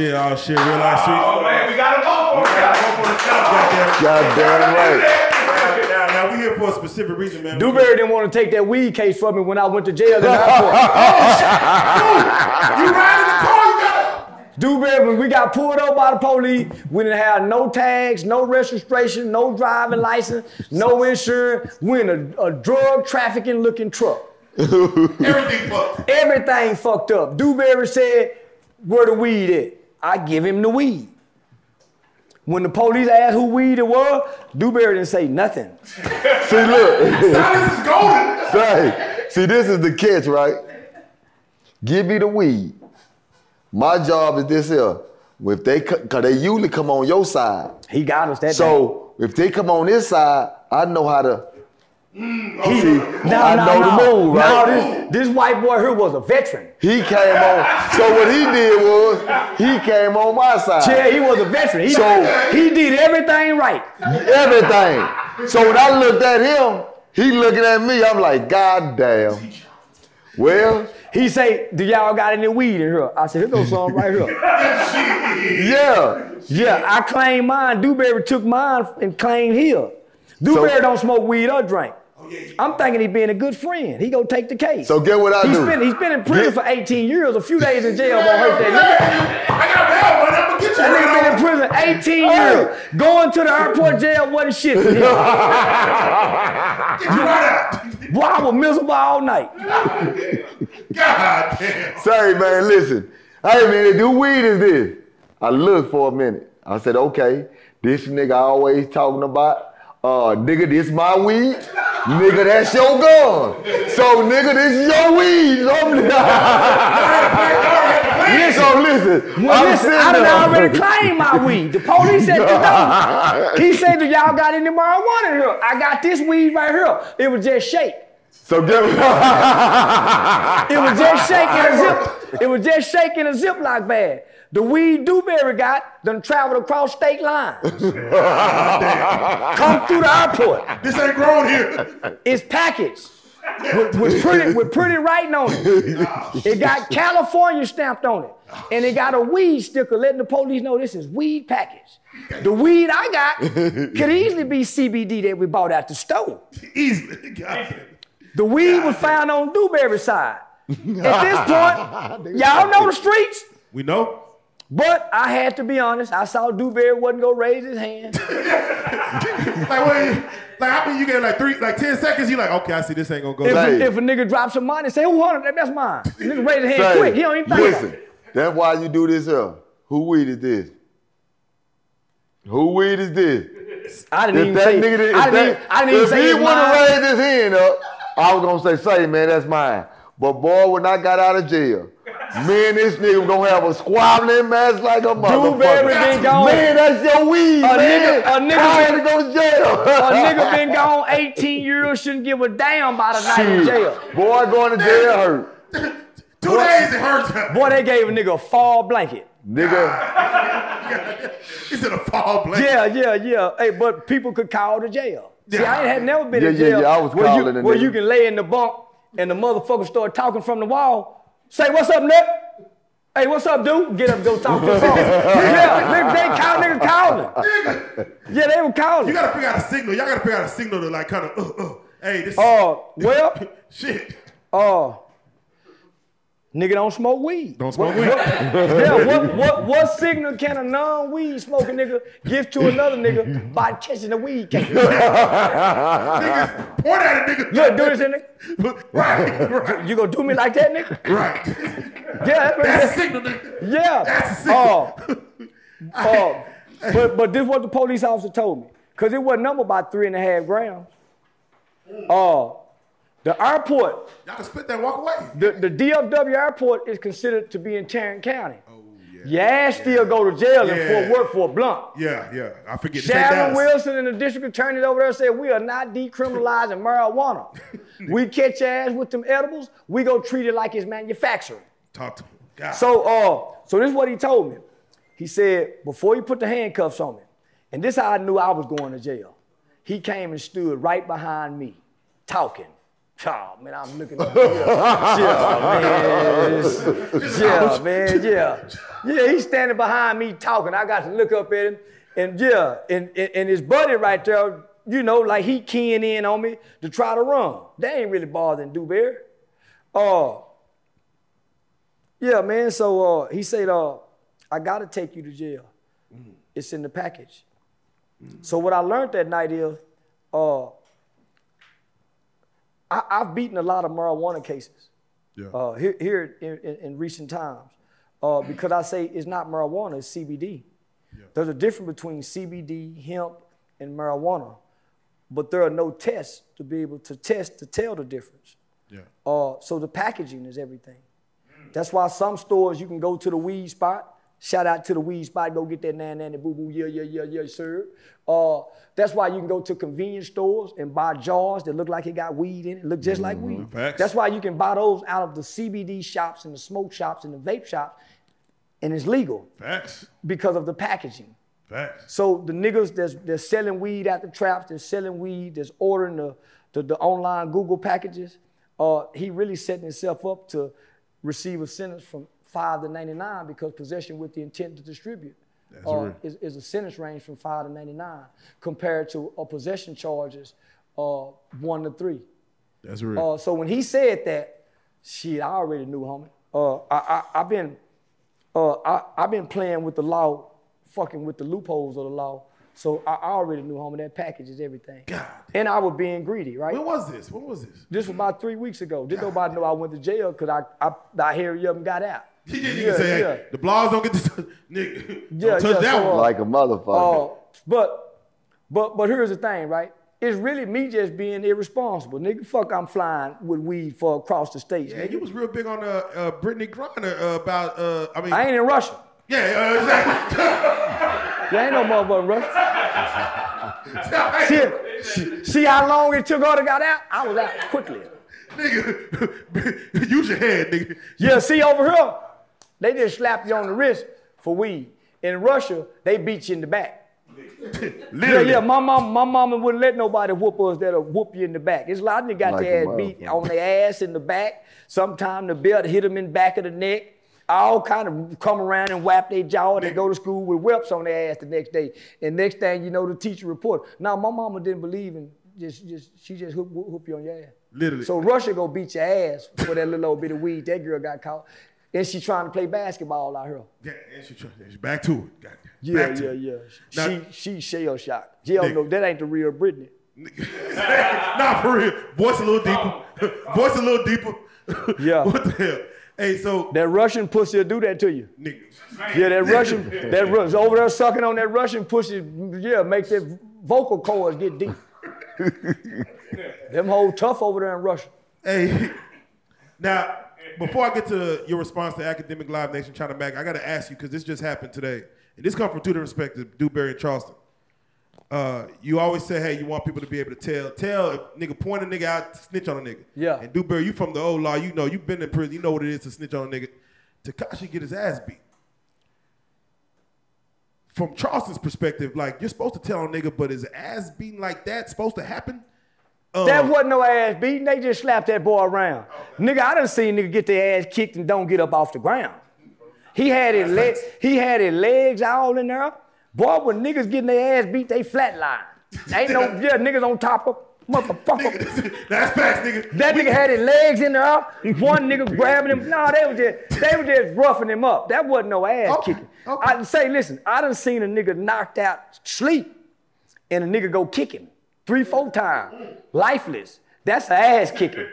shit, oh shit, real life street. Oh man, we got a vote for it. We gotta vote for the show. Goddamn. God damn right. Now, now we here for a specific reason, man. Dewberry didn't want to take that weed case from me when I went to jail in the airport. Oh, you riding the car, you got Dewberry, when we got pulled over by the police, we didn't have no tags, no registration, no driving license, no insurance. We in a, a drug trafficking looking truck. everything fucked. Everything fucked up. Dewberry said, where the weed at? I give him the weed. When the police asked who weed it was, Dewberry didn't say nothing. See, look. Silence is golden. Say, see, this is the catch, right? Give me the weed. My job is this here. If they, cause they usually come on your side. He got us that day. So if they come on this side, I know how to. Hmm, See, No, I no, know no. the move, right? No, this, this white boy here was a veteran. He came on. So what he did was he came on my side. Yeah, he was a veteran. He, So- he did everything right. Everything. So when I looked at him, he looking at me. I'm like, God damn. Well, He say, "Do y'all got any weed in here?" I said, "Here goes some right here." yeah. yeah, I claimed mine. Dewberry took mine and claimed his. Dewberry So- don't smoke weed or drink. I'm thinking he being a good friend. He gonna take the case. So get what I he's do. Been, he's been in prison Get- for 18 years. A few days in jail won't hurt that nigga. I got bail money. I'm gonna get you That nigga been in prison 18 years. Going to the airport jail wasn't shit for him. Get you right out. Boy, I was miserable all night. God damn. Say, man, listen. Hey, man, do weed is this? I looked for a minute. I said, okay, this nigga always talking about, uh, nigga, this my weed. Nigga, that's your gun. So, nigga, this is your weed. So, so listen. Well, I'm listen, I done already claimed my weed. The police said the He said, do y'all got any marijuana here? I got this weed right here. It was just shake. So, get It was just shaking a zip. It was just shaking a Ziploc bag. The weed Dewberry got done traveled across state lines. Come through the airport. This ain't grown here. It's packaged with, with pretty with pretty writing on it. It got California stamped on it, and it got a weed sticker letting the police know this is weed package. The weed I got could easily be CBD that we bought at the store. Easily. God damn. The weed was found on Dewberry's side. At this point, y'all know the streets. We know. But I had to be honest. I saw Dewberry wasn't gonna raise his hand. Like, wait, like I mean, you get like three, like ten seconds. You like, okay, I see this ain't gonna go. If, down. A, if a nigga drops some money, say, "Who hundred? That's mine." The nigga raise his hand Say, quick. He don't even think. about Listen, that's why you do this here. Who weed is this? Who weed is this? I didn't If even that say. nigga, did, I, didn't, even, that, I didn't even if he it's would have mine. raised his hand up, I was gonna say, say, man, that's mine. But boy, when I got out of jail, me and this nigga gonna have a squabbling mess like a motherfucker. Dewberry been gone. Man, that's your weed, A man. nigga- a nigga I had been- to go to jail. A nigga been gone 18 years, shouldn't give a damn about a night in jail. Boy, going to jail hurt. Two days it hurts. Boy, they gave a nigga a fall blanket. Nigga, It's in a fall blanket. Yeah, yeah, yeah. Hey, but people could call the jail. See, I had never been in Yeah, yeah, jail yeah, I was where, you, calling the where nigga. you can lay in the bunk and the motherfucker start talking from the wall. Say, what's up, Nick? Hey, what's up, dude? Get up, go talk to the phone. yeah, nigga, they call, nigga calling. Yeah, they were calling. You gotta figure out a signal. Y'all gotta figure out a signal to like kind of, uh, uh, hey, this. Oh, well, shit. oh, nigga don't smoke weed. Don't smoke What- weed. what- yeah, what, what, what signal can a non-weed smoking nigga give to another nigga by catching a weed case? Niggas point at a nigga. You gonna do this, nigga? Right, right, You gonna do me like that, nigga? right. Yeah, that's That's a signal, nigga. Yeah. That's a Oh, signal. oh. But but this is what the police officer told me. Cause it wasn't number about three and a half grams. Oh, the airport, Y'all can split that and walk away. the, the DFW airport is considered to be in Tarrant County. Oh, yeah. Your ass still go to jail Yeah. Fort Worth for a blunt. Yeah, yeah. I forget. Sharen Wilson and the district attorney over there said we are not decriminalizing marijuana. we catch your ass with them edibles, we go treat it like it's manufacturing. Talk to him. God. So, uh, so this is what he told me. He said before he put the handcuffs on me, and this how I knew I was going to jail. He came and stood right behind me, talking, Oh, man, I'm looking up. Yeah, man. Yeah, man, yeah. Yeah, he's standing behind me talking. I got to look up at him. And yeah, and, and, and his buddy right there, you know, like he keying in on me to try to run. They ain't really bothering Dewberry. Uh, yeah, man. So uh, he said, uh, I gotta take you to jail. It's in the package. So what I learned that night is, uh, I, I've beaten a lot of marijuana cases Yeah. uh, here, here in, in, in recent times uh, because I say it's not marijuana, it's CBD. There's a difference between CBD, hemp, and marijuana, but there are no tests to be able to test to tell the difference. yeah. Uh, so the packaging is everything. That's why some stores you can go to the weed spot. Shout out to the weed spot. Go get that nan nanny boo boo. Yeah, yeah, yeah, yeah, sir. Uh, that's why you can go to convenience stores and buy jars that look like it got weed in it. Look just like weed. Facts. That's why you can buy those out of the CBD shops and the smoke shops and the vape shops, and it's legal Facts. because of the packaging. Facts. So the niggas that's they're selling weed at the traps, that's selling weed, that's ordering the, the, the online Google packages, uh, he really setting himself up to receive a sentence from five to 99 because possession with the intent to distribute That's uh, is, is a sentence range from five to 99 compared to a possession charges uh, one to three. That's real. Uh, so when he said that, shit, I already knew, homie. Uh, I, I, I've been, uh, I, I've been playing with the law, fucking with the loopholes of the law. So I, I already knew, homie, that package is everything. God. And I was being greedy, right? when was this? When was this? This was about three weeks ago. Didn't nobody know I went to jail because I, I, I hairy up and got out. He didn't Yeah, even say, hey, yeah. the blogs don't get to touch, nigga. Yeah, don't touch yeah, that so, one. uh, like a motherfucker. Uh, but, but, but here's the thing, right? It's really me just being irresponsible. Nigga, fuck, I'm flying with weed for across the states. yeah, nigga. you was real big on uh, uh, Brittney Griner uh, about, uh, I mean, I ain't in Russia. yeah, uh, exactly. There ain't no motherfucking Russia. See, see, see how long it took her to get out? I was out quickly. nigga, use your head, nigga. Yeah, see over here, they just slap you on the wrist for weed. In Russia, they beat you in the back. Yeah, Literally. yeah, my mom, my mama wouldn't let nobody whoop us that'll whoop you in the back. It's a lot of niggas got Like their a ass beat on their ass in the back. Sometimes the belt hit them in the back of the neck. All kind of come around and whap their jaw and they go to school with whelps on their ass the next day. And next thing you know, the teacher report. Now my mama didn't believe in just, just she just hoop, hoop hoop you on your ass. Literally. So Russia go beat your ass for that little old bit of weed that girl got caught. And she trying to play basketball out here. Yeah, and she, she back to it. Yeah, to yeah, yeah. Now- she she shell shocked. Nigga. know that ain't the real Brittney. nah, for real. Voice a little deeper. Voice a little deeper. Yeah. what the hell? Hey, so That Russian pussy will do that to you. nigga. Yeah, that Russian, that Ru- over there sucking on that Russian pussy, yeah, make that vocal cords get deep. Them whole tough over there in Russia. Hey, now before I get to your response to Akademiks Live Nation China Mac, I got to ask you because this just happened today, and this comes from two different perspectives: Dewberry and Charleston. Uh, you always say, hey, you want people to be able to tell, tell if nigga point a nigga out, snitch on a nigga. Yeah. And Dewberry, you from the old law, you know, you've been in prison, you know what it is to snitch on a nigga. Tekashi get his ass beat. From Charleston's perspective, like you're supposed to tell a nigga, but is ass beating like that supposed to happen? Um, That wasn't no ass beating. They just slapped that boy around. Nigga, I done seen nigga get their ass kicked and don't get up off the ground. He had his legs, he had his legs all in there. Boy, when niggas getting their ass beat, they flatline. Ain't no yeah, niggas on top of motherfucker. Nigga, that's facts, nigga. That nigga had his legs in there. One nigga grabbing him. No, they was just they was just roughing him up. That wasn't no ass Okay, kicking. okay. I say, listen, I done seen a nigga knocked out sleep, and a nigga go kick him three, four times, lifeless. That's an ass kicking.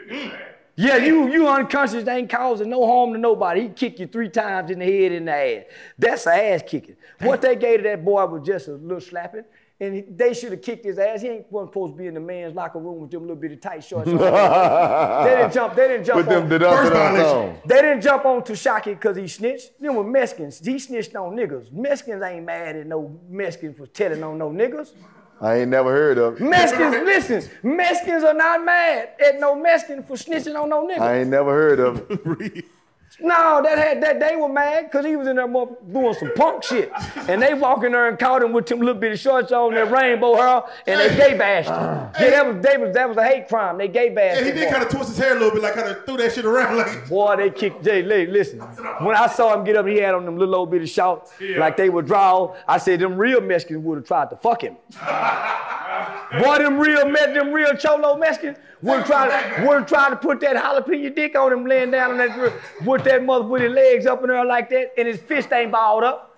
Yeah, you you unconscious ain't causing no harm to nobody. He kick you three times in the head and the ass. That's an ass kicking. What they gave to that boy was just a little slapping. And they should have kicked his ass. He ain't wasn't supposed to be in the man's locker room with them little bitty tight shorts. on. they didn't jump. They didn't jump Put on. First on. They didn't jump on Tekashi because he snitched. Them were Mexicans. He snitched on niggas. Mexicans ain't mad at no Mexicans for telling on no niggas. I ain't never heard of it. Mexicans, listen, Mexicans are not mad at no Mexican for snitching on no niggas. I ain't never heard of it. No, that had that they were mad because he was in there doing some punk shit, and they walk in there and caught him with them little bitty shorts on, their rainbow hair, and they gay bashed him. Yeah, that was, they was that was a hate crime. They gay bashed Yeah, he did kind of twist his hair a little bit, like kind of threw that shit around, like. Boy, they kicked Jay. Listen, when I saw him get up, he had on them little old bitty shorts like they were draw. I said them real Mexicans would have tried to fuck him. Boy, them real them real cholo Mexicans would tried would tried to put that jalapeno dick on him laying down on that grill, put that mother with his legs up in there like that, and his fist ain't balled up.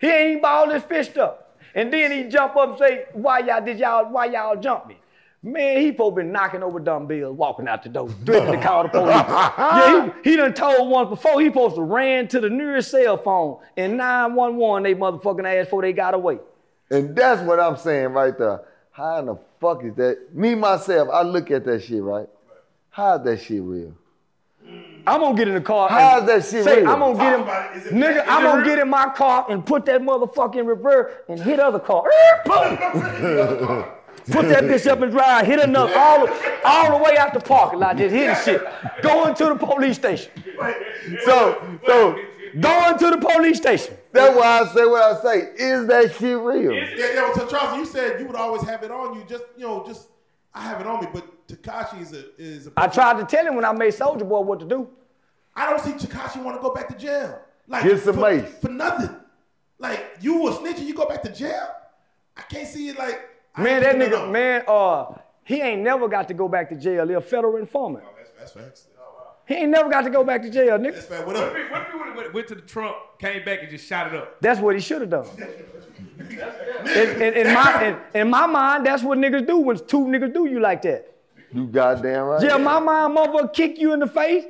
He ain't balled his fist up. And then he jump up and say, why y'all did y'all why y'all jump me? Man, he probably been knocking over dumbbells, walking out the door, threatening to call the police. yeah, he, he done told once before he supposed to ran to the nearest cell phone and 911 they motherfucking ass before they got away. And that's what I'm saying right there. How in the fuck is that? Me myself, I look at that shit, right? How's that shit real? I'm gonna get in the car. How's that shit say, real? I'm gonna get Talk him, about it. Is it- nigga. I'm gonna real? get in my car and put that motherfucker in reverse and hit other car. Put that bitch up and drive, hit another all, all the way out the parking lot, just hitting shit. Going to the police station. So, so Going to the police station. that's why I say what I say. Is that shit real? Yeah, yeah. So Charles, you said you would always have it on you. Just you know, just I have it on me. But Tekashi is a is a. I tried to tell him when I made Soldier Boy what to do. I don't see Tekashi want to go back to jail. Like Get some for, mace. for nothing. Like you was snitching, you go back to jail. I can't see it like. I Man, that nigga, man, uh, he ain't never got to go back to jail. He a federal informant. That's, that's facts. He ain't never got to go back to jail, nigga. That's fact. What up? What if, what if he went, went to the trunk, came back and just shot it up? That's what he should have done. in, in, in my, in, in my mind, that's what niggas do when two niggas do you like that. You goddamn right. Yeah, my mind, motherfucker kick you in the face,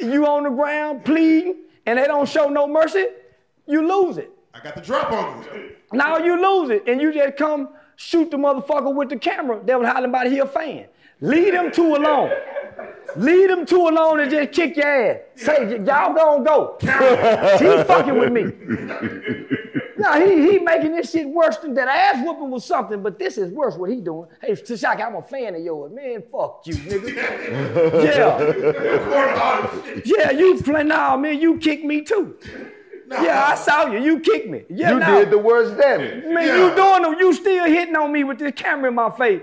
you on the ground pleading, and they don't show no mercy, you lose it. I got the drop on you. Now you lose it, and you just come shoot the motherfucker with the camera that was hollering about he a fan. Leave them two alone. Leave them two alone and just kick your ass. Say, y'all gonna go. he fucking with me. No, he, he making this shit worse than that ass whooping was something, but this is worse what he doing. Hey, Tekashi, I'm a fan of yours. Man, fuck you, nigga. yeah. Yeah, you play, nah, man, you kicked me too. Yeah, I saw you. You kicked me. Yeah, You nah. did the worst damage. Man, Yeah. you doing them, you still hitting on me with this camera in my face.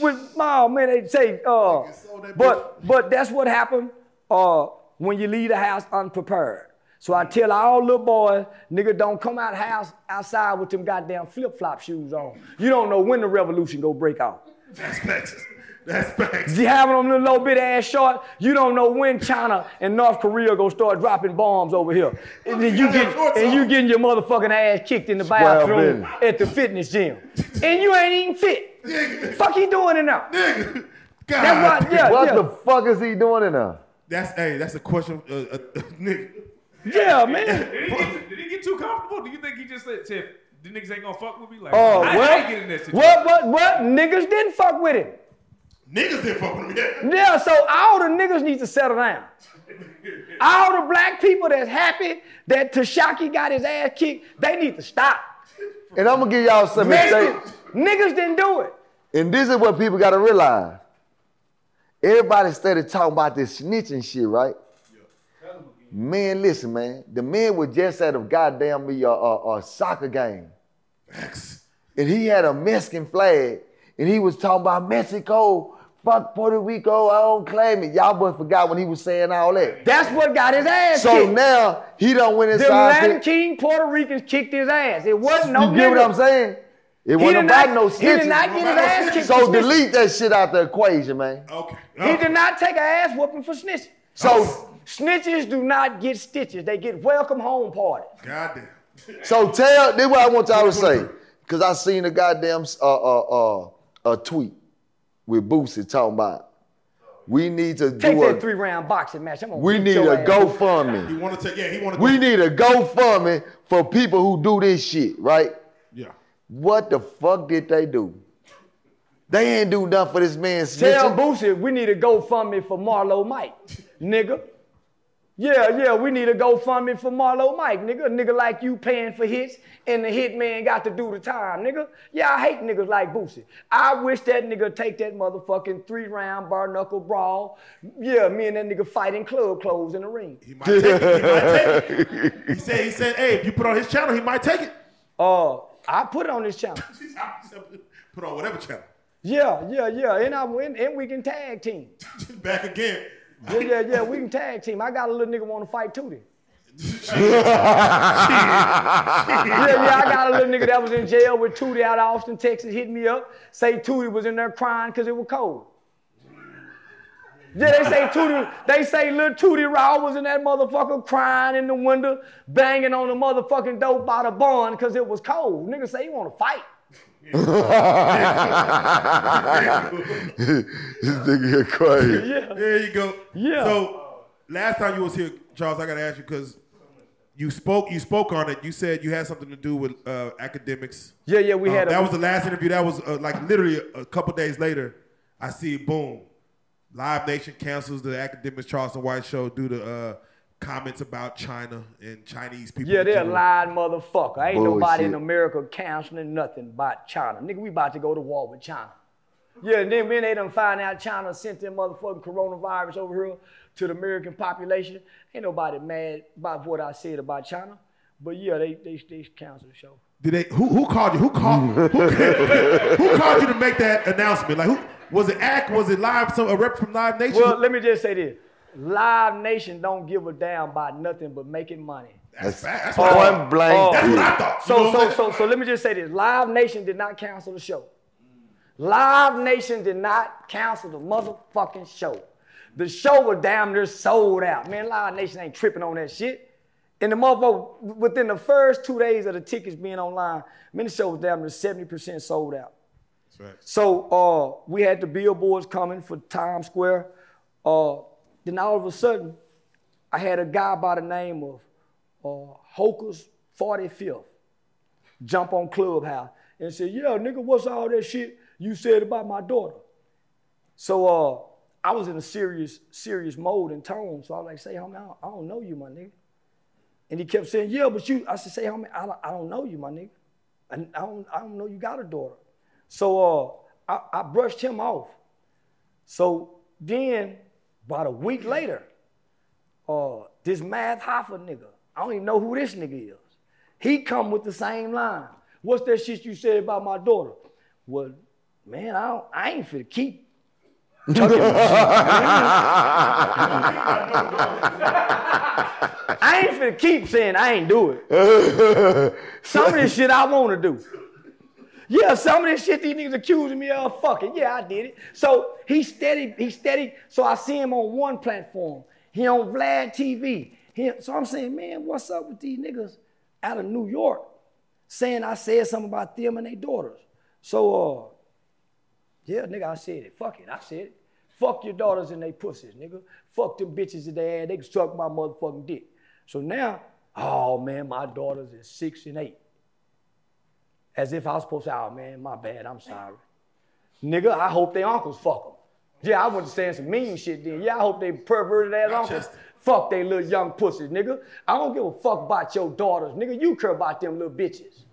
With oh man, they say, uh, sold that but but that's what happened uh, when you leave the house unprepared. So I tell all little boys, nigga, don't come out the house outside with them goddamn flip flop shoes on. You don't know when the revolution go break out. That's facts. That's facts. You having them little, little bit ass short, you don't know when China and North Korea gonna start dropping bombs over here. And then you get and you getting your motherfucking ass kicked in the bathroom at the fitness gym. And you ain't even fit. Nigga. Fuck he doing it now. Nigga. God. That's why, yeah, What yeah. the fuck is he doing it now? That's hey. That's a question. Uh, uh, nigga. Yeah, man. Did he, get, did he get too comfortable? Do you think he just said, said the niggas ain't gonna fuck with me? Like, Oh, I, I well, ain't getting that shit. what, what, what? Niggas didn't fuck with him. Niggas didn't fuck with me. Yeah. Yeah, so all the niggas need to settle down. All the black people that's happy that Tekashi got his ass kicked, they need to stop. And I'm gonna give y'all some mistakes. Niggas didn't do it. And this is what people gotta realize. Everybody started talking about this snitching shit, right? Man, listen, man. The man was just at a goddamn me a, a, a soccer game. Facts. and he had a Mexican flag, and he was talking about Mexico, fuck Puerto Rico, I don't claim it. Y'all boys forgot when he was saying all that. That's what got his ass So kicked. now he don't went the inside. Latin King Puerto Ricans kicked his ass. It wasn't no You get what. I'm saying? It He wasn't did about not, no he did not get his ass kicked. So snitching. delete that shit out the equation, man. Okay. He did not take an ass whooping for snitching. So Snitches do not get stitches. They get welcome home party. Goddamn. so tell this what I want y'all to say. Cause I seen a goddamn uh uh uh a tweet with Boosie talking about we need to Take do that a three round boxing match. I'm gonna we need your a ass. GoFundMe. He want to take. Yeah. He want to. We need a GoFundMe for people who do this shit, right? Yeah. What the fuck did they do? They ain't do nothing for this man Tell snitching. Boosie we need a GoFundMe for Marlo Mike, nigga. Yeah, yeah, we need a GoFundMe for Marlo Mike, nigga. A nigga like you paying for hits and the hitman got to do the time, nigga. Yeah, I hate niggas like Boosie. I wish that nigga take that motherfucking three round bar knuckle brawl. Yeah, me and that nigga fighting club clothes in the ring. He might take it. He might take it. He said, he said, hey, if you put on his channel, he might take it. Uh, I put it on this channel. put on whatever channel. Yeah, yeah, yeah. And I win and we can tag team. Back again. Yeah, yeah, yeah. We can tag team. I got a little nigga want to fight Tootie. yeah, yeah, I got a little nigga that was in jail with Tootie out of Austin, Texas, hit me up. Say Tootie was in there crying because it was cold. Yeah, they say Tootie, they say little Tootie Raw was in that motherfucker crying in the window, banging on the motherfucking door by the barn because it was cold. Nigga say he want to fight. this nigga crazy. Yeah. There you go. Yeah. So last time you was here, Charles, I gotta ask you because you spoke you spoke on it. You said you had something to do with uh, Akademiks. Yeah, yeah, we Um, had a- that was the last interview. That was uh, like literally a, a couple days later. I see boom, Live Nation cancels the Akademiks Charleston White show due to uh, comments about China and Chinese people. Yeah, they're a general. lying motherfucker. Ain't nobody in America counseling nothing about China. Nigga, we about to go to war with China. Yeah, and then when they done find out China sent them motherfucking coronavirus over here to the American population, ain't nobody mad about what I said about China. But yeah, they they they canceled the show. Did they? Who, who called you? Who called? who, who called you to make that announcement? Like who was it? Act? Was it live? Some a rep from Live Nation? Well, let me just say this. Live Nation don't give a damn about nothing but making money. that's fact. That's what, I, Point thought. blank. that's what I period. thought. You So, know so, so, so let me just say this. Live Nation did not cancel the show. Live Nation did not cancel the motherfucking show. The show was damn near sold out. Man, Live Nation ain't tripping on that shit. And the motherfucker, within the first two days of the tickets being online, man, the show was damn near 70% sold out. That's right. So uh, we had the billboards coming for Times Square. Uh, then all of a sudden, I had a guy by the name of uh, Hocus 45th jump on Clubhouse and say, "Yeah, nigga, what's all that shit you said about my daughter?" So uh, I was in a serious, serious mode and tone. So I was like, "Say, homie, I don't, I don't know you, my nigga." And he kept saying, "Yeah, but you." I said, "Say, homie, I don't, I don't know you, my nigga. And I don't, I don't know you got a daughter." So uh, I, I brushed him off. So then, about a week later, uh, this Math Hoffa nigga, I don't even know who this nigga is. He come with the same line. What's that shit you said about my daughter? Well, man, I, don't, I ain't finna keep tucking. I ain't finna keep saying I ain't do it. Some of this shit I wanna do. Yeah, some of this shit these niggas accusing me of fucking. Yeah, I did it. So he steady, he steady. So I see him on one platform. He on Vlad TV. He, so I'm saying, man, what's up with these niggas out of New York saying I said something about them and their daughters? So uh, yeah, nigga, I said it. Fuck it, I said it. Fuck your daughters and they pussies, nigga. Fuck them bitches in their ass. They can suck my motherfucking dick. So now, oh man, my daughters is six and eight. As if I was supposed to, say, oh man, my bad, I'm sorry. Nigga, I hope they uncles fuck them. Yeah, I wasn't saying some mean shit then. Yeah, I hope they perverted ass uncles. just- Fuck they little young pussies, nigga. I don't give a fuck about your daughters, nigga. You care about them little bitches.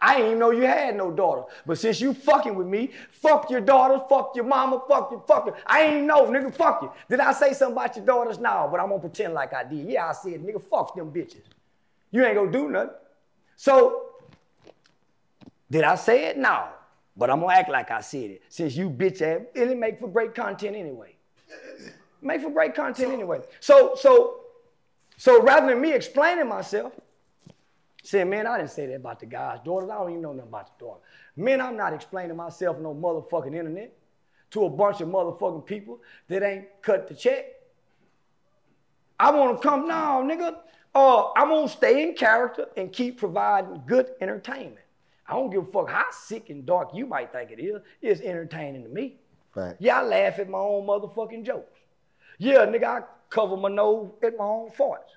I even know you had no daughter. But since you fucking with me, fuck your daughters, fuck your mama, fuck your fuck your. I ain't know, nigga, fuck you. Did I say something about your daughters? No, but I'm gonna pretend like I did. Yeah, I said, nigga, fuck them bitches. You ain't gonna do nothing. So, did I say it? No. But I'm gonna act like I said it. Since you bitch ass, it'll make for great content anyway. Make for great content anyway. So, so, so rather than me explaining myself, saying, man, I didn't say that about the guy's daughters. I don't even know nothing about the daughter. Man, I'm not explaining myself on no motherfucking internet to a bunch of motherfucking people that ain't cut the check. I want to come now, nigga. Uh, I'm gonna stay in character and keep providing good entertainment. I don't give a fuck how sick and dark you might think it is. It's entertaining to me. Fact. Yeah, I laugh at my own motherfucking jokes. Yeah, nigga, I cover my nose at my own farts.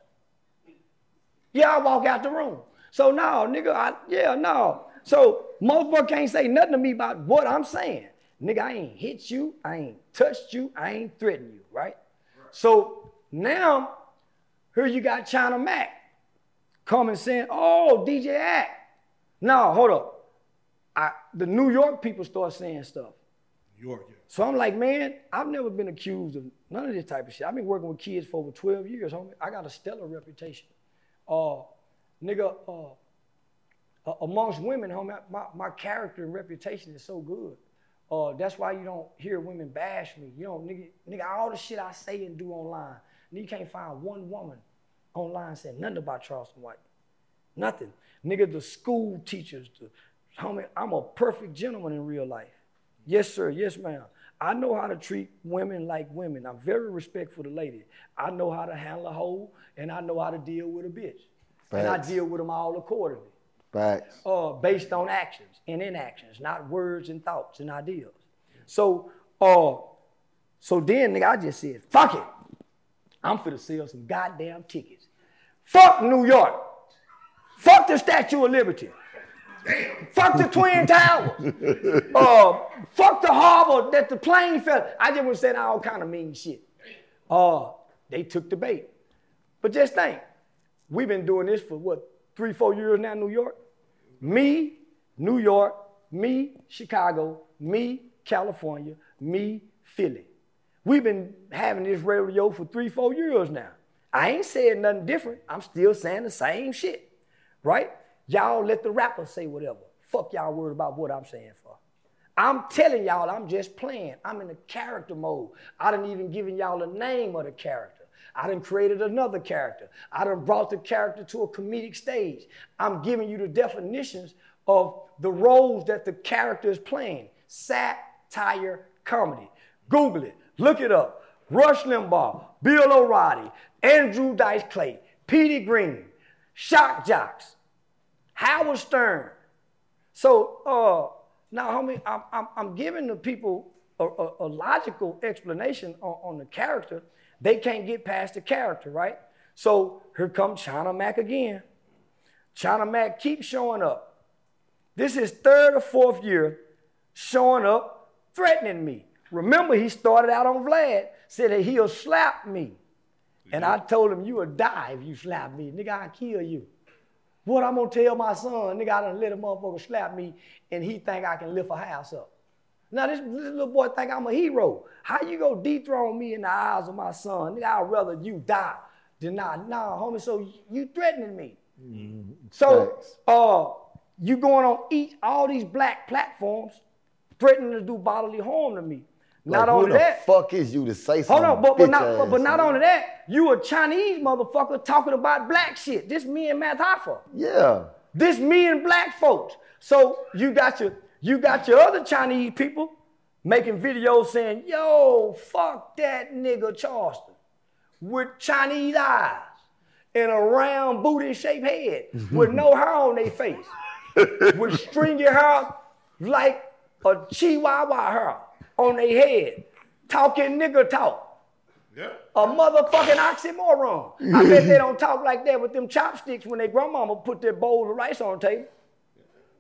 Yeah, I walk out the room. So no, nigga, I, yeah, no. So motherfucker can't say nothing to me about what I'm saying. Nigga, I ain't hit you, I ain't touched you, I ain't threatened you, right? So now Here you got China Mac coming saying, oh, DJ Act. No, hold up. I, the New York people start saying stuff. New York, yeah. So I'm like, man, I've never been accused of none of this type of shit. I've been working with kids for over 12 years, homie. I got a stellar reputation. Uh, nigga, uh, uh, amongst women, homie, my, my character and reputation is so good. Uh, that's why you don't hear women bash me. You know, nigga, nigga, all the shit I say and do online, you can't find one woman online saying nothing about Charleston White. Nothing. Nigga, the school teachers, the, homie, I'm a perfect gentleman in real life. Yes, sir. Yes, ma'am. I know how to treat women like women. I'm very respectful to ladies. I know how to handle a hoe, and I know how to deal with a bitch. And I deal with them all accordingly Facts. uh, based on actions and inactions, not words and thoughts and ideas. So, uh, so then, nigga, I just said, fuck it. I'm finna sell some goddamn tickets. Fuck New York. Fuck the Statue of Liberty. Fuck the Twin Towers. Uh, fuck the harbor that the plane fell. I just was saying all kind of mean shit. Uh, they took the bait. But just think, we've been doing this for what, three, four years now New York? Me, New York, me, Chicago, me, California, me, Philly. We've been having this radio for three, four years now. I ain't saying nothing different. I'm still saying the same shit, right? Y'all let the rapper say whatever. Fuck y'all worried about what I'm saying for. I'm telling y'all, I'm just playing. I'm in a character mode. I done even given y'all the name of the character. I done created another character. I done brought the character to a comedic stage. I'm giving you the definitions of the roles that the character is playing. Satire comedy. Google it. Look it up. Rush Limbaugh, Bill O'Reilly, Andrew Dice Clay, Petey Greene, Shock Jocks, Howard Stern. So uh, now, homie, I'm, I'm, I'm giving the people a, a, a logical explanation on, on the character. They can't get past the character, right? So here comes China Mac again. China Mac keeps showing up. This is third or fourth year showing up, threatening me. Remember, he started out on Vlad, said that he'll slap me. And I told him, you will die if you slap me. Nigga, I'll kill you. What I'm gonna tell my son, nigga, I done let a motherfucker slap me and he think I can lift a house up. Now this, this little boy think I'm a hero. How you gonna dethrone me in the eyes of my son? Nigga, I'd rather you die than not. Nah, homie, so you threatening me. So uh you going on each all these black platforms threatening to do bodily harm to me. Like, Not only the that, fuck is you to say Hold something? on, but, but, not, but, but not only that, you a Chinese motherfucker talking about black shit. This me and Math Hoffa. Yeah. This me and black folks. So you got your you got your other Chinese people making videos saying, yo, fuck that nigga Charleston with Chinese eyes and a round booty shaped head with no hair on their face. with stringy hair like a chihuahua hair on their head. Talking nigga talk Yeah. a motherfucking oxymoron. I bet they don't talk like that with them chopsticks when their grandmama put their bowl of rice on the table.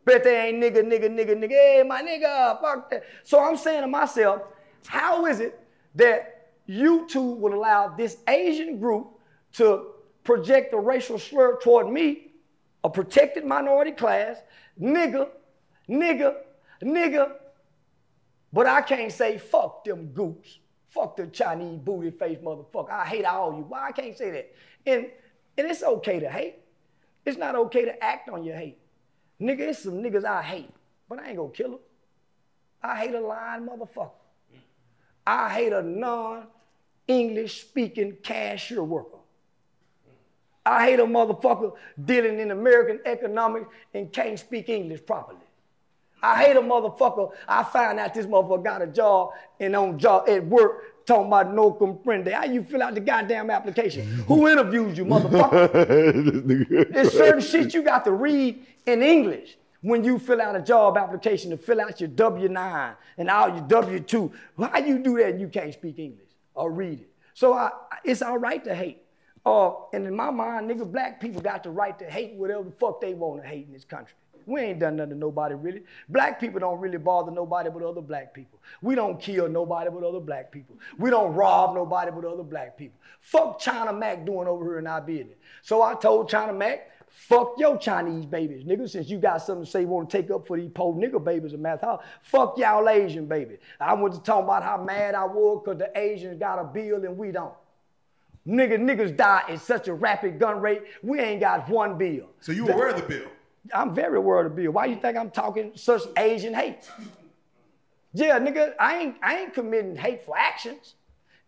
Bet they ain't nigga, nigga, nigga, nigga, hey, my nigga, fuck that. So I'm saying to myself, how is it that you two would allow this Asian group to project a racial slur toward me, a protected minority class, nigga, nigga, nigga, but I can't say fuck them goops. Fuck the Chinese booty face motherfucker. I hate all you. Why I can't say that? And and it's okay to hate. It's not okay to act on your hate. Nigga, it's some niggas I hate, but I ain't gonna kill them. I hate a lying motherfucker. I hate a non-English speaking cashier worker. I hate a motherfucker dealing in American economics and can't speak English properly. I hate a motherfucker. I find out this motherfucker got a job and on job at work talking about no comprende. How you fill out the goddamn application? Who interviews you, motherfucker? There's certain shit you got to read in English when you fill out a job application to fill out your W-9 and all your W-2. How you do that and you can't speak English or read it? So I, it's all right to hate. Uh, and in my mind, nigga, black people got the right to hate whatever the fuck they want to hate in this country. We ain't done nothing to nobody really. Black people don't really bother nobody but other black people. We don't kill nobody but other black people. We don't rob nobody but other black people. Fuck China Mac doing over here in our business. So I told China Mac, fuck your Chinese babies, nigga. Since you got something to say, you want to take up for these poor nigga babies in math house. Fuck y'all Asian babies. I went to talk about how mad I was because the Asians got a bill and we don't. Nigga, niggas die at such a rapid gun rate. We ain't got one bill. So you aware of the bill? I'm very the bill. Why you think I'm talking such Asian hate? Yeah, nigga, I ain't I ain't committing hateful actions.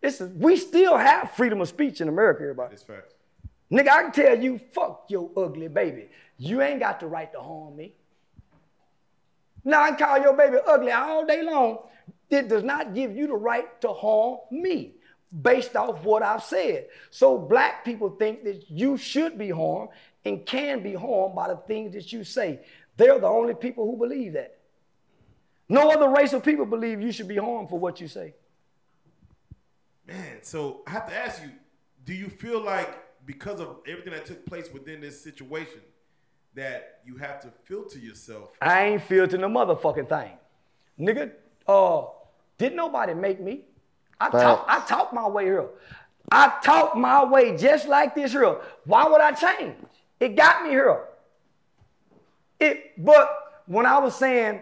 This is we still have freedom of speech in America, everybody. It's facts. Nigga, I can tell you, fuck your ugly baby. You ain't got the right to harm me. Now I can call your baby ugly all day long. It does not give you the right to harm me based off what I've said. So black people think that you should be harmed and can be harmed by the things that you say. They're the only people who believe that. No other race of people believe you should be harmed for what you say. Man, so I have to ask you, do you feel like because of everything that took place within this situation, that you have to filter yourself? I ain't filtering the motherfucking thing. Nigga, uh, didn't nobody make me. I talk, I talk my way here. I talk my way just like this here. Why would I change? It got me here. It, but when I was saying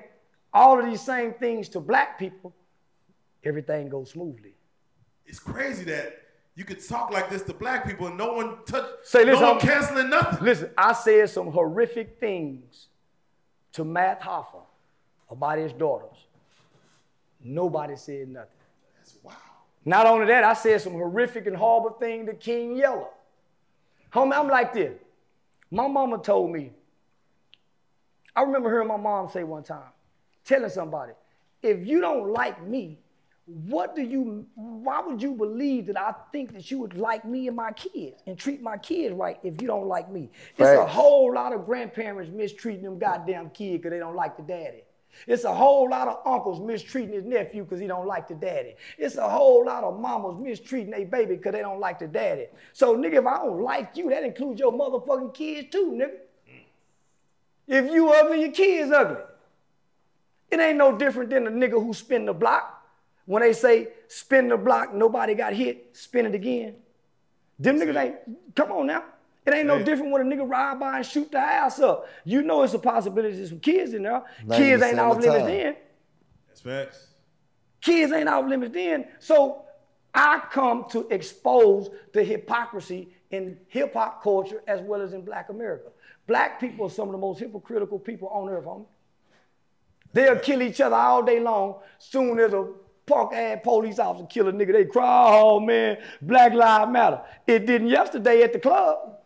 all of these same things to black people, everything goes smoothly. It's crazy that you could talk like this to black people and no one touch, Say this, no one canceling nothing. Listen, I said some horrific things to Math Hoffa about his daughters. Nobody said nothing. That's wow. Not only that, I said some horrific and horrible thing to King Yella. Homie, I'm like this. My mama told me, I remember hearing my mom say one time, telling somebody, if you don't like me, what do you, why would you believe that I think that you would like me and my kids and treat my kids right if you don't like me? It's a whole lot of grandparents mistreating them goddamn kid because they don't like the daddy. It's a whole lot of uncles mistreating his nephew because he don't like the daddy. It's a whole lot of mamas mistreating their baby because they don't like the daddy. So, nigga, if I don't like you, that includes your motherfucking kids too, nigga. If you ugly, your kids ugly. It ain't no different than a nigga who spin the block. When they say spin the block, nobody got hit, spin it again. Them niggas ain't, come on now. It ain't no Yeah. different when a nigga ride by and shoot the house up. You know it's a possibility there's some kids in there. Kids ain't 90% off limits then. That's facts. Kids ain't off limits then. So I come to expose the hypocrisy in hip hop culture as well as in black America. Black people are some of the most hypocritical people on earth, homie. They'll kill each other all day long. Soon as a punk ass police officer kill a nigga, they cry, oh man, Black Lives Matter. It didn't yesterday at the club.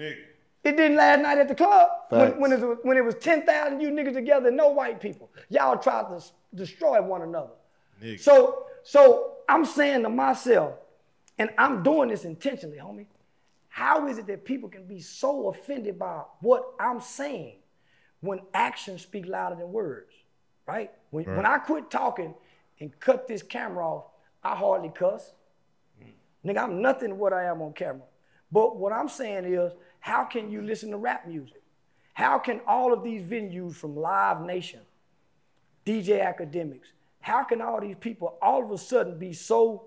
Nigga, nigga. It didn't last night at the club when, when, it was, when it was 10,000 you niggas together and no white people. Y'all tried to s- destroy one another. Nigga. So, so I'm saying to myself, and I'm doing this intentionally, homie. How is it that people can be so offended by what I'm saying when actions speak louder than words, right? When, when I quit talking and cut this camera off, I hardly cuss. Mm. Nigga, I'm nothing what I am on camera. But what I'm saying is, how can you listen to rap music? How can all of these venues from Live Nation, DJ Akademiks, how can all these people all of a sudden be so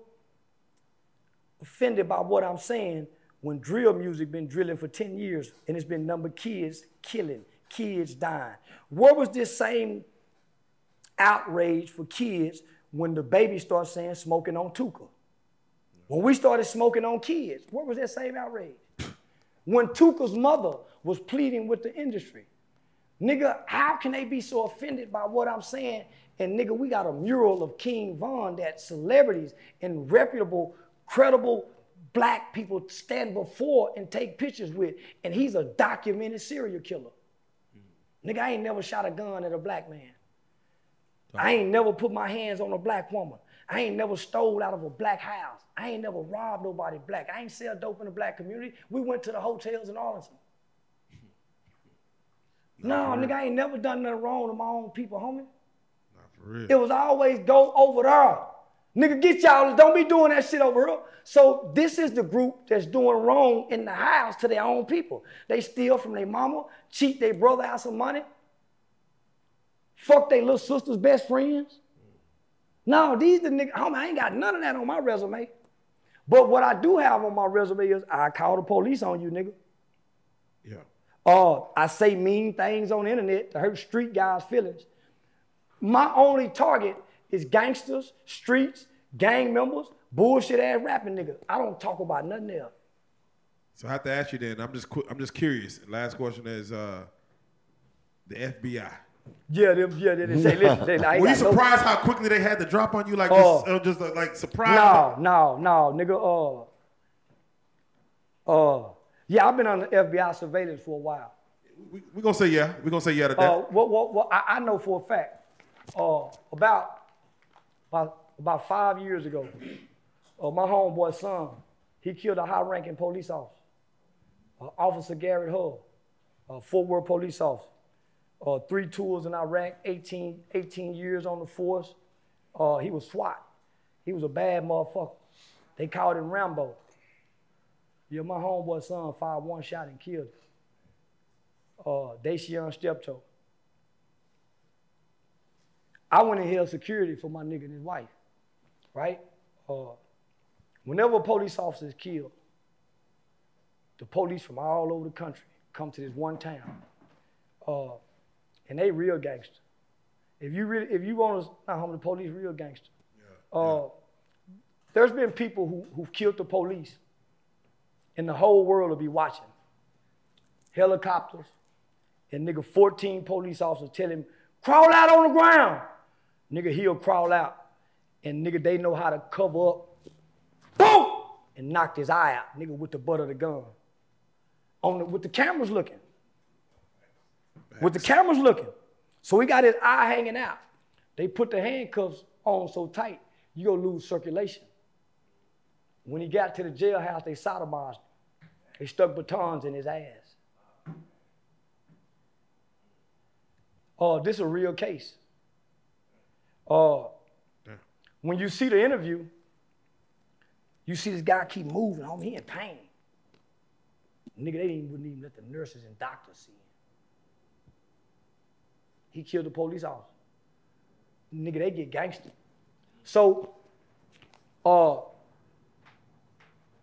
offended by what I'm saying when drill music been drilling for 10 years and it's been number kids killing, kids dying? Where was this same outrage for kids when the baby started saying smoking on Tooka? When we started smoking on kids, where was that same outrage? When Tooka's mother was pleading with the industry. Nigga, how can they be so offended by what I'm saying? And nigga, we got a mural of King Von that celebrities and reputable, credible black people stand before and take pictures with. And he's a documented serial killer. Nigga, I ain't never shot a gun at a black man. I ain't never put my hands on a black woman. I ain't never stole out of a black house. I ain't never robbed nobody black. I ain't sell dope in the black community. We went to the hotels in Arlington. No, nigga, I ain't never done nothing wrong to my own people, homie. Not for real. It was always go over there. Nigga, get y'all, don't be doing that shit over here. So this is the group that's doing wrong in the house to their own people. They steal from their mama, cheat their brother out some money, fuck their little sister's best friends. No, these the niggas, homie, I ain't got none of that on my resume. But what I do have on my resume is I call the police on you, nigga. Yeah. Uh, I say mean things on the internet to hurt street guys' feelings. My only target is gangsters, streets, gang members, bullshit ass rapping niggas. I don't talk about nothing else. So I have to ask you then. I'm just I'm just curious. Last question is uh, the FBI. Yeah, them, yeah, they, they say, listen, they, I Were you got no- surprised how quickly they had to drop on you? Like Oh. just, uh, just uh, like surprised. No, no, no, nigga. Uh, uh, yeah, I've been under FBI surveillance for a while. We, we gonna say yeah. We're gonna say yeah to that. Uh, what, what, what, I, I know for a fact. Uh, about, about, about five years ago, uh, my homeboy's son, he killed a high-ranking police officer, uh, Officer Garrett Hull, a Fort Worth police officer. Uh, three tours in Iraq, 18, 18 years on the force. Uh, he was SWAT. He was a bad motherfucker. They called him Rambo. Yeah, my homeboy son fired one shot and killed him. Uh, Dacion Steptoe. I went and held security for my nigga and his wife, right? Uh, whenever a police officer is killed, the police from all over the country come to this one town, uh, and they real gangster. If you really, if you want to, not home the police, real gangster. Uh, There's been people who who've killed the police, and the whole world will be watching. Helicopters, and nigga, 14 police officers tell him, crawl out on the ground. Nigga, he'll crawl out. And nigga, they know how to cover up. Boom! And knocked his eye out, nigga, with the butt of the gun. On the, with the cameras looking. With the cameras looking. So he got his eye hanging out. They put the handcuffs on so tight, you gonna lose circulation. When he got to the jailhouse, they sodomized him. They stuck batons in his ass. Oh, this is a real case. Uh, when you see the interview, you see this guy keep moving, homie, he in pain. Nigga, they didn't, wouldn't even let the nurses and doctors see him. He killed the police officer. Nigga, they get gangster. So, uh,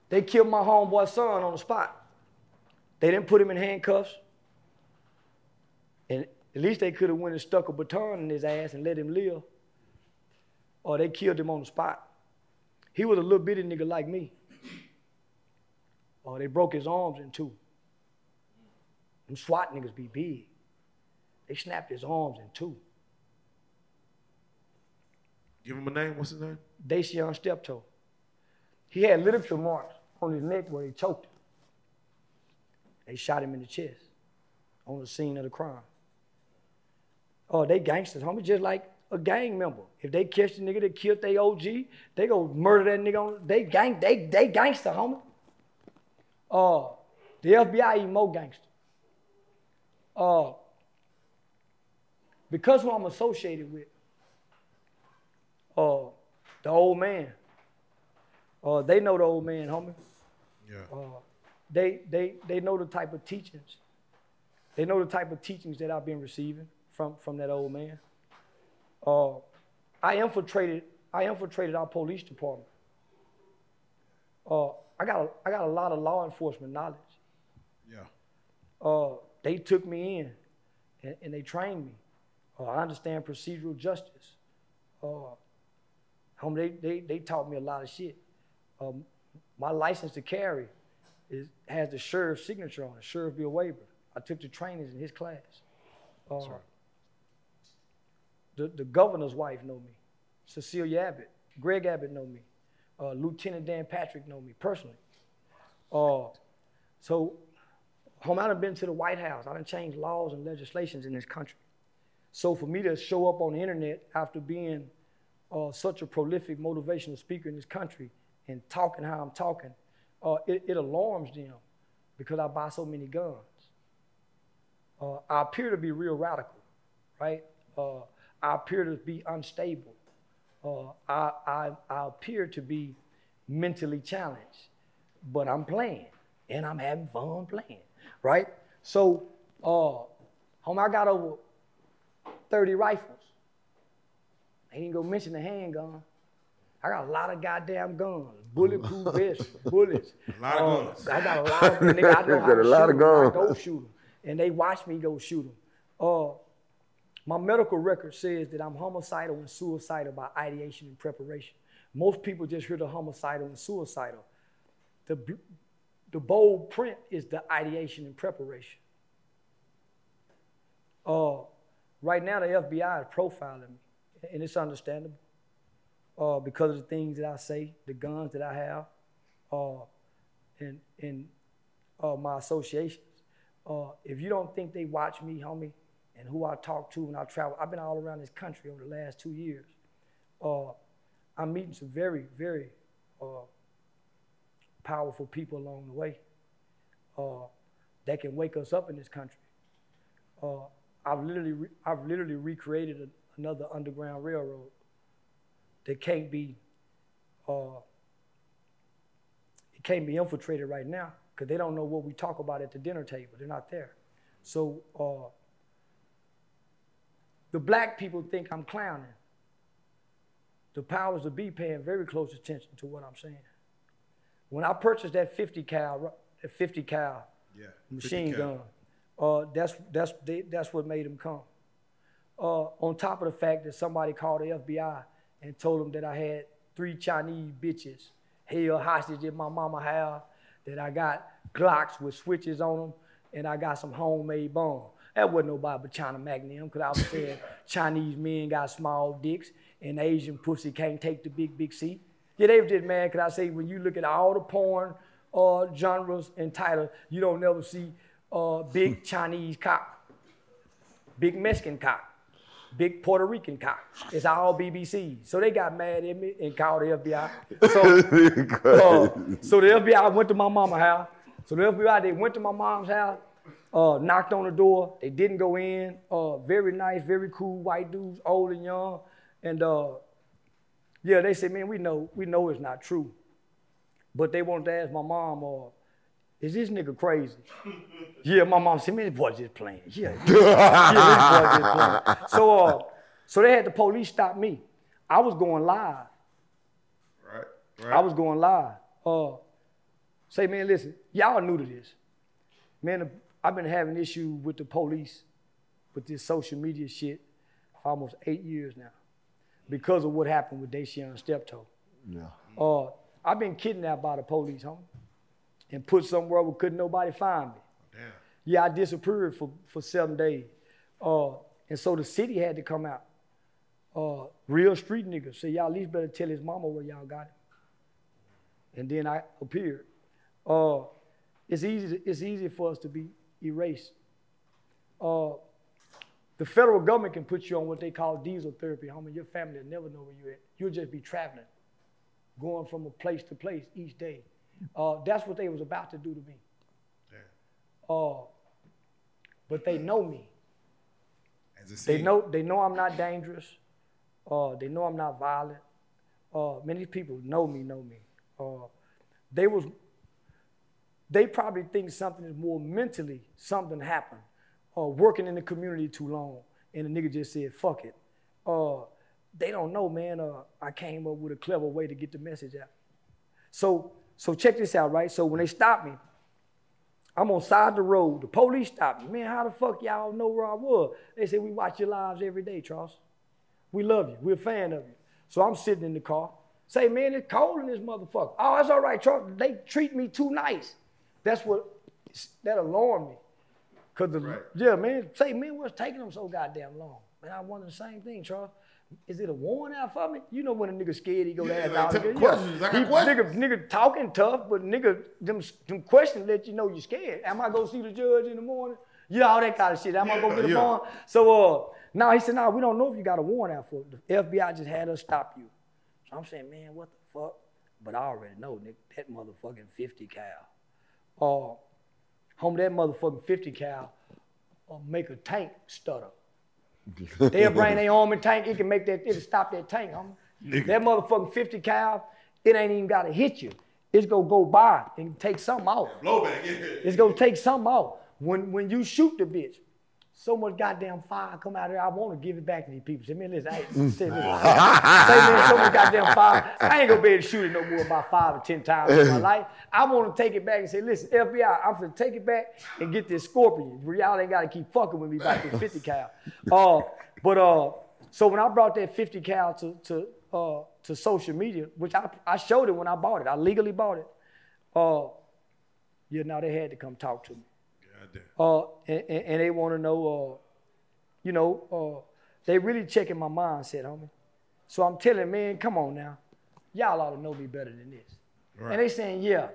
they killed my homeboy son on the spot. They didn't put him in handcuffs. And at least they could have went and stuck a baton in his ass and let him live. Or they killed him on the spot. He was a little bitty nigga like me. Or they broke his arms in two. Them SWAT niggas be big. They snapped his arms in two. Give him a name. What's his name? Dacion Steptoe. He had literature marks on his neck where they choked him. They shot him in the chest on the scene of the crime. Oh, they gangsters, homie, just like a gang member. If they catch the nigga that killed their OG, they go murder that nigga on they gang, they they gangster, homie. Uh, the FBI even more gangster. Uh, because who I'm associated with, uh, the old man. Uh, they know the old man, homie. Yeah. Uh, they, they, they know the type of teachings. They know the type of teachings that I've been receiving from, from that old man. Uh, I infiltrated I infiltrated our police department. Uh, I got a, I got a lot of law enforcement knowledge. Yeah. Uh, they took me in and, and they trained me. Uh, I understand procedural justice. Uh, home, they, they, they taught me a lot of shit. Um, my license to carry is, has the sheriff's signature on it, Sheriff Bill Waybourn. I took the trainings in his class. Uh, the, the governor's wife know me. Cecilia Abbott. Greg Abbott know me. Uh, Lieutenant Dan Patrick know me personally. Uh, so, home, I done been to the White House. I done changed laws and legislations in this country. So for me to show up on the internet after being uh, such a prolific motivational speaker in this country and talking how I'm talking, uh, it, it alarms them because I buy so many guns. Uh, I appear to be real radical, right? Uh, I appear to be unstable. uh, I, I, I appear to be mentally challenged, but I'm playing and I'm having fun playing, right? So, uh, home, I got over 30 rifles. I ain't gonna mention the handgun. I got a lot of goddamn guns, bulletproof vests, bullets. A lot of Uh, guns. I got a lot of nigga, I know how to a lot shoot of 'em. I guns. go shoot them, and they watch me go shoot them. Uh, my medical record says that I'm homicidal and suicidal by ideation and preparation. Most people just hear the homicidal and suicidal. The, the bold print is the ideation and preparation. Uh, right now, the FBI is profiling me, and it's understandable uh, because of the things that I say, the guns that I have, uh, and, and uh, my associations. Uh, if you don't think they watch me, homie, and who I talk to when I travel, I've been all around this country over the last two years. Uh, I'm meeting some very, very uh, powerful people along the way that can wake us up in this country. I've literally, re- I've literally recreated a, another underground railroad that can't be, uh, it can't be infiltrated right now because they don't know what we talk about at the dinner table. They're not there. So uh, the black people think I'm clowning. The powers that be paying very close attention to what I'm saying. When I purchased that 50 cal, that 50 cal Yeah. machine 50 cal. gun, uh, that's that's they, that's what made him come. Uh, on top of the fact that somebody called the FBI and told them that I had three Chinese bitches held hostage in my mama house, that I got Glocks with switches on them, and I got some homemade bombs. That wasn't nobody but China Magnum, because I was saying Chinese men got small dicks and Asian pussy can't take the big, big seat. Yeah, they just mad because I say when you look at all the porn uh, genres and titles, you don't never see uh, big Chinese cock, big Mexican cock, big Puerto Rican cock. It's all BBC. So they got mad at me and called the FBI. So, uh, so the FBI went to my mama's house. So the FBI, they went to my mom's house, uh, knocked on the door. They didn't go in. Uh, very nice, very cool white dudes, old and young. And uh, yeah, they said, man, we know, we know it's not true. But they wanted to ask my mom, uh, is this nigga crazy? yeah, my mom said, man, this boy just playing. Yeah, yeah, yeah, this boy just playing. So, uh, so they had the police stop me. I was going live. Right. Right. I was going live. Uh, say, man, listen, y'all are new to this. Man, I've been having issues with the police, with this social media shit for almost eight years now because of what happened with Dacion Steptoe. Yeah. Uh, I've been kidnapped by the police, homie, and put somewhere where couldn't nobody find me. Damn. Yeah, I disappeared for, for seven days. Uh, and so the city had to come out. Uh, real street niggas say, y'all at least better tell his mama where y'all got him. And then I appeared. Uh, it's, easy, it's easy for us to be erased. Uh, the federal government can put you on what they call diesel therapy, homie. Your family will never know where you're at. You'll just be traveling, going from a place to place each day. Uh, that's what they was about to do to me. Damn. Uh, but they know me. As a They know they know I'm not dangerous. Uh, they know I'm not violent. Uh, many people know me, know me. Uh, they was they probably think something is more mentally something happened. Uh, working in the community too long, and the nigga just said fuck it. Uh, they don't know, man. Uh, I came up with a clever way to get the message out. So so check this out, right? So when they stop me, I'm on side of the road. The police stopped me. Man, how the fuck y'all know where I was? They said, we watch your lives every day, Charles. We love you. We're a fan of you. So I'm sitting in the car. Say, man, it's cold in this motherfucker. Oh, that's all right, Charles. They treat me too nice. That's what, that alarmed me. Cause the, Right. yeah, man, say, man, what's taking them so goddamn long? Man, I wonder the same thing, Charles. Is it a warrant out for me? You know when a nigga scared, he go to Yeah, ask like, all tell the questions. I got he, questions. Nigga, nigga talking tough, but nigga, them, them questions let you know you're scared. Am I gonna see the judge in the morning? Yeah, all that kind of shit. Am I gonna get a Yeah. bond? So uh now he said, nah, we don't know if you got a warrant out for it. The FBI just had us stop you. So I'm saying, man, what the fuck? But I already know, nigga, that motherfucking 50 cal. Uh home that motherfucking 50 cal uh, make a tank stutter. They'll bring their arm and tank, it can make that, it'll stop that tank, homie. Nigga. That motherfucking 50 cal, it ain't even gotta hit you. It's gonna go by and take something out. Blowback, yeah. It's gonna take something out. When when you shoot the bitch, so much goddamn fire come out of there. I want to give it back to these people. Say, man, listen, I ain't, say, listen, say, man, so much goddamn fire. I ain't gonna be able to shoot it no more about five or ten times in my life. I want to take it back and say, listen, FBI, I'm gonna take it back and get this scorpion. Y'all ain't gotta keep fucking with me about this 50 cal. Uh, but uh, so when I brought that 50 cal to to uh to social media, which I I showed it when I bought it, I legally bought it. Uh, yeah, now they had to come talk to me Uh, and, and, and they want to know, uh, you know, uh, they really checking my mindset, homie. So I'm telling, man, come on now, y'all ought to know me better than this. Right. And they saying, yeah.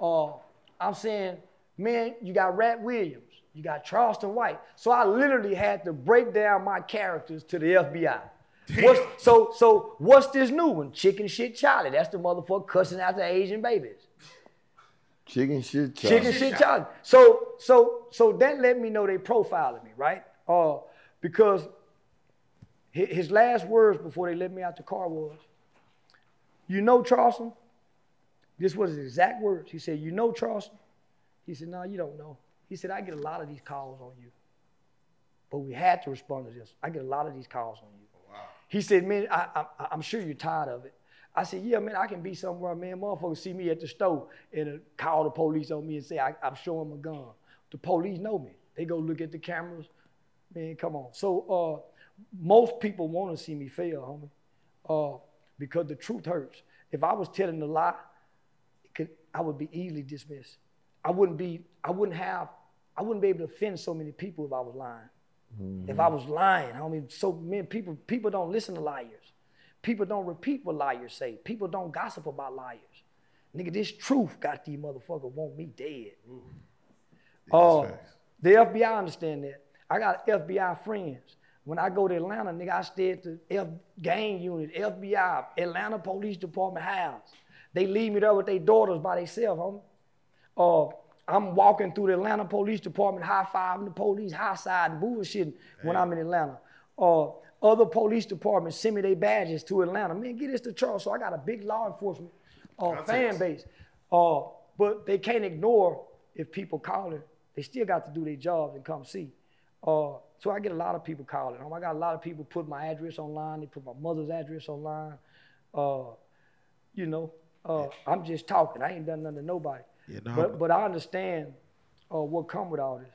Uh, I'm saying, man, you got Rat Williams, you got Charleston White. So I literally had to break down my characters to the FBI. What's, so, so what's this new one? Chicken shit Charlie. That's the motherfucker cussing out the Asian babies. Chicken shit. Chicken shit Charlie. So so so that let me know they profiling me, right? Uh, because his last words before they let me out the car was, "You know, Charleston." This was his exact words. He said, "You know, Charleston." He said, "No, you don't know." He said, "I get a lot of these calls on you, but we had to respond to this. I get a lot of these calls on you." Wow. He said, man, I, I, I'm sure you're tired of it. I said, yeah, man, I can be somewhere, man. Motherfuckers see me at the store and uh, call the police on me and say, I, I'm showing a gun. The police know me. They go look at the cameras. Man, come on. So uh, most people want to see me fail, homie, uh, because the truth hurts. If I was telling a lie, could, I would be easily dismissed. I wouldn't be, I wouldn't have, I wouldn't be able to offend so many people if I was lying. If I was lying, I mean, so many people people don't listen to liars. People don't repeat what liars say. People don't gossip about liars. Nigga, this truth got these motherfuckers want me dead. Uh, the FBI understand that. I got FBI friends. When I go to Atlanta, nigga, I stay at the F gang unit, FBI, Atlanta Police Department house. They leave me there with their daughters by themselves, homie. Uh, I'm walking through the Atlanta Police Department, high fiving the police, high side and bullshitting when I'm in Atlanta. Uh, other police departments send me their badges to Atlanta. Man, get this to Charles. So I got a big law enforcement uh, fan base. Uh, but they can't ignore if people calling. They still got to do their jobs and come see. Uh, so I get a lot of people calling. Um, I got a lot of people put my address online. They put my mother's address online. Uh, you know, uh, I'm just talking. I ain't done nothing to nobody. Yeah, no, but but I understand uh, what come with all this.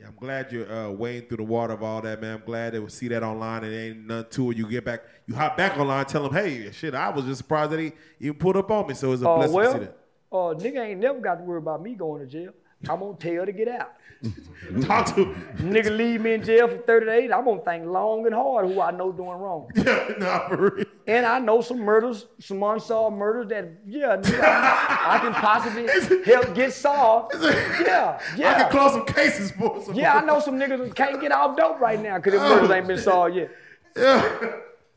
Yeah, I'm glad you're uh, wading through the water of all that, man. I'm glad they would see that online and ain't nothing to it. You get back, you hop back online, tell them, hey, shit, I was just surprised that he even put up on me. So it's a Uh, blessing well, to see that. uh, nigga ain't never got to worry about me going to jail. I'm gonna tell to get out. Talk to nigga leave me in jail for 30 days. I'm gonna think long and hard who I know doing wrong. Yeah, nah, for real. And I know some murders, some unsolved murders that, yeah, nigga, I, I can possibly help get solved. Yeah, yeah. I can close some cases for some. Yeah, I know some niggas that can't get off dope right now because the oh, murders ain't been solved yet. Yeah.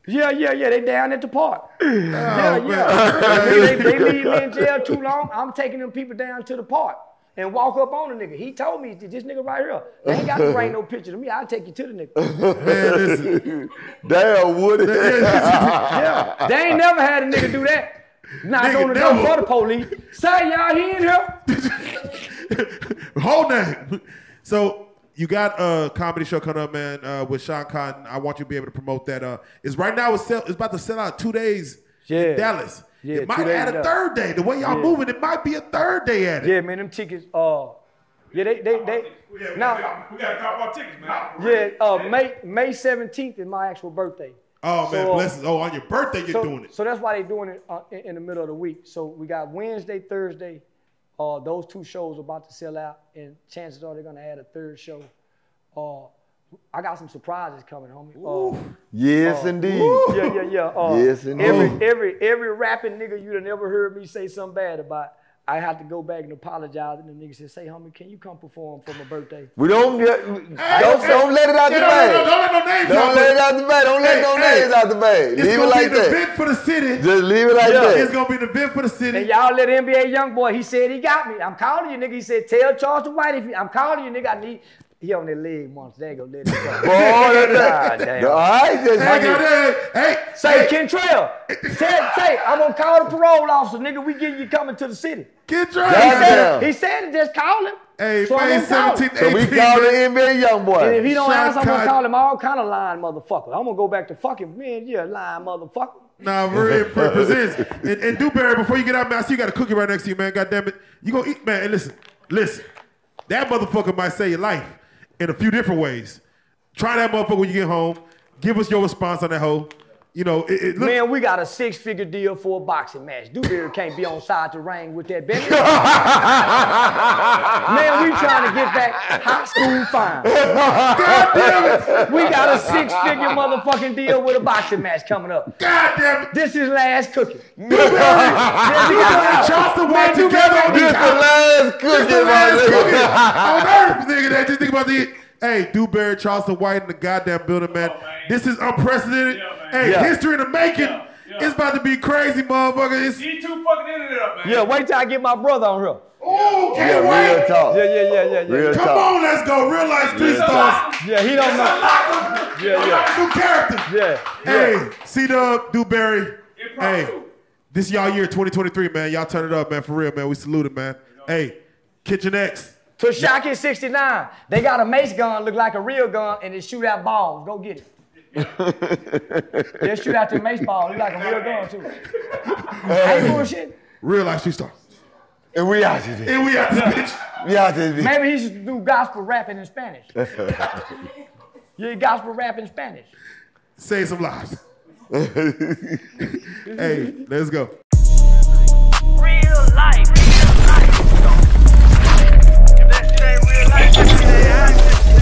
Yeah, yeah, yeah. They down at the park. Oh, yeah, yeah. they, they leave me in jail too long. I'm taking them people down to the park and walk up on the nigga. He told me this nigga right here. They ain't got to bring no picture to me. I'll take you to the nigga. Man, listen. Damn, Woody. Yeah, they ain't never had a nigga do that. Knock Nigga on the door for the police. Say y'all he in here. Hold that. So you got a comedy show coming up, man, uh, with Sean Cotton. I want you to be able to promote that. Uh, it's right now. It's, sell, it's about to sell out two days Yeah. in Dallas. Yeah, it might days add a Dallas. third day. The way y'all Yeah. moving, it might be a third day at it. Yeah, man, them tickets. Uh, yeah, they they they. Yeah, Now, gotta, we gotta talk about tickets, man. yeah, uh, May May seventeenth is my actual birthday. Oh man, So, uh, blessings. Oh, on your birthday, you're so, doing it. So that's why they're doing it uh, in, in the middle of the week. So we got Wednesday, Thursday. Uh, those two shows are about to sell out, and chances are they're gonna add a third show. Uh, I got some surprises coming, homie. Uh, Yes, indeed. yeah, yeah, yeah. Uh, Yes, indeed. every every every rapping nigga you'd have never heard me say something bad about. I had to go back and apologize, and the nigga said, "Say, homie, can you come perform for my birthday?" We don't get, don't, don't let it out the Yeah, don't, don't, bag. don't let no names Don't out, let it out the bag. Don't let Hey, no hey, names out the bag. Leave it like that. It's gonna be an that. event for the city. Just leave it like It's that. It's gonna be an event for the city. And y'all let NBA young boy, he said he got me. I'm calling you, nigga. He said, tell Charleston White if you, I'm calling you, nigga. I need. He on that leg once. There go. Let it go. Boy, that, God that, damn. all right, just Hey, goddamn, hey, Say, Kentrell, say, say, I'm gonna call the parole officer, nigga. We get you coming to the city. get He right. Goddamn. said, he said, just call him. Hey, So I'm May gonna call him. 17, So we 18, call the man. NBA young boy. And if he don't Shot answer, I'm gonna call him all kind of lying motherfucker. I'm gonna go back to fucking man, you're lying motherfucker. Nah, Maria presents. And, and Dewberry, before you get out, man, I see you got a cookie right next to you, man. God damn it. You gonna eat, man. And listen, listen. That motherfucker might save your life in a few different ways. Try that motherfucker when you get home. Give us your response on that hoe. You know, it, it look, Man, we got a six-figure deal for a boxing match. Dewberry can't be on side the ring with that bitch. Man, we trying to get back high school fine. God damn it! We got a six-figure motherfucking deal with a boxing match coming up. God damn it. This is last cookie. Dewberry and Charleston White together on This the the last This cookie, the last my cookie nigga. on earth, nigga. That just think about the. Hey, Dewberry, Charleston White in the goddamn building, man. Oh, man. This is unprecedented. Yeah, hey, Yeah. history in the making. Yeah, yeah. It's about to be crazy, motherfucker. It's He too fucking internet up, man. Yeah, wait till I get my brother on here. oh, Yeah, can't real wait. talk. Yeah, yeah, yeah, yeah, yeah. Real Come talk. on, let's go. Real life street stars. Yeah, he don't know. Yeah, yeah. New character. Yeah, Hey, yeah. C Dub, Dewberry. Hey, this y'all year 2023, man. Y'all turn it up, man. For real, man. We salute it, man. Hey, Kitchen X. Tekashi 69. They got a mace gun, look like a real gun, and it shoot out balls. Go get it. they shoot out the mace ball, look like a real gun too. I ain't bullshit. Real life street stars. And we out here. And we out this bitch. We out here. Maybe he should do gospel rapping in Spanish. Yeah, gospel rap in Spanish. Save some lives. hey, let's go. Real life.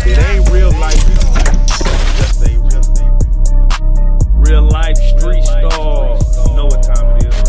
It ain't real life. Just say real, real life street star. Know what time it is.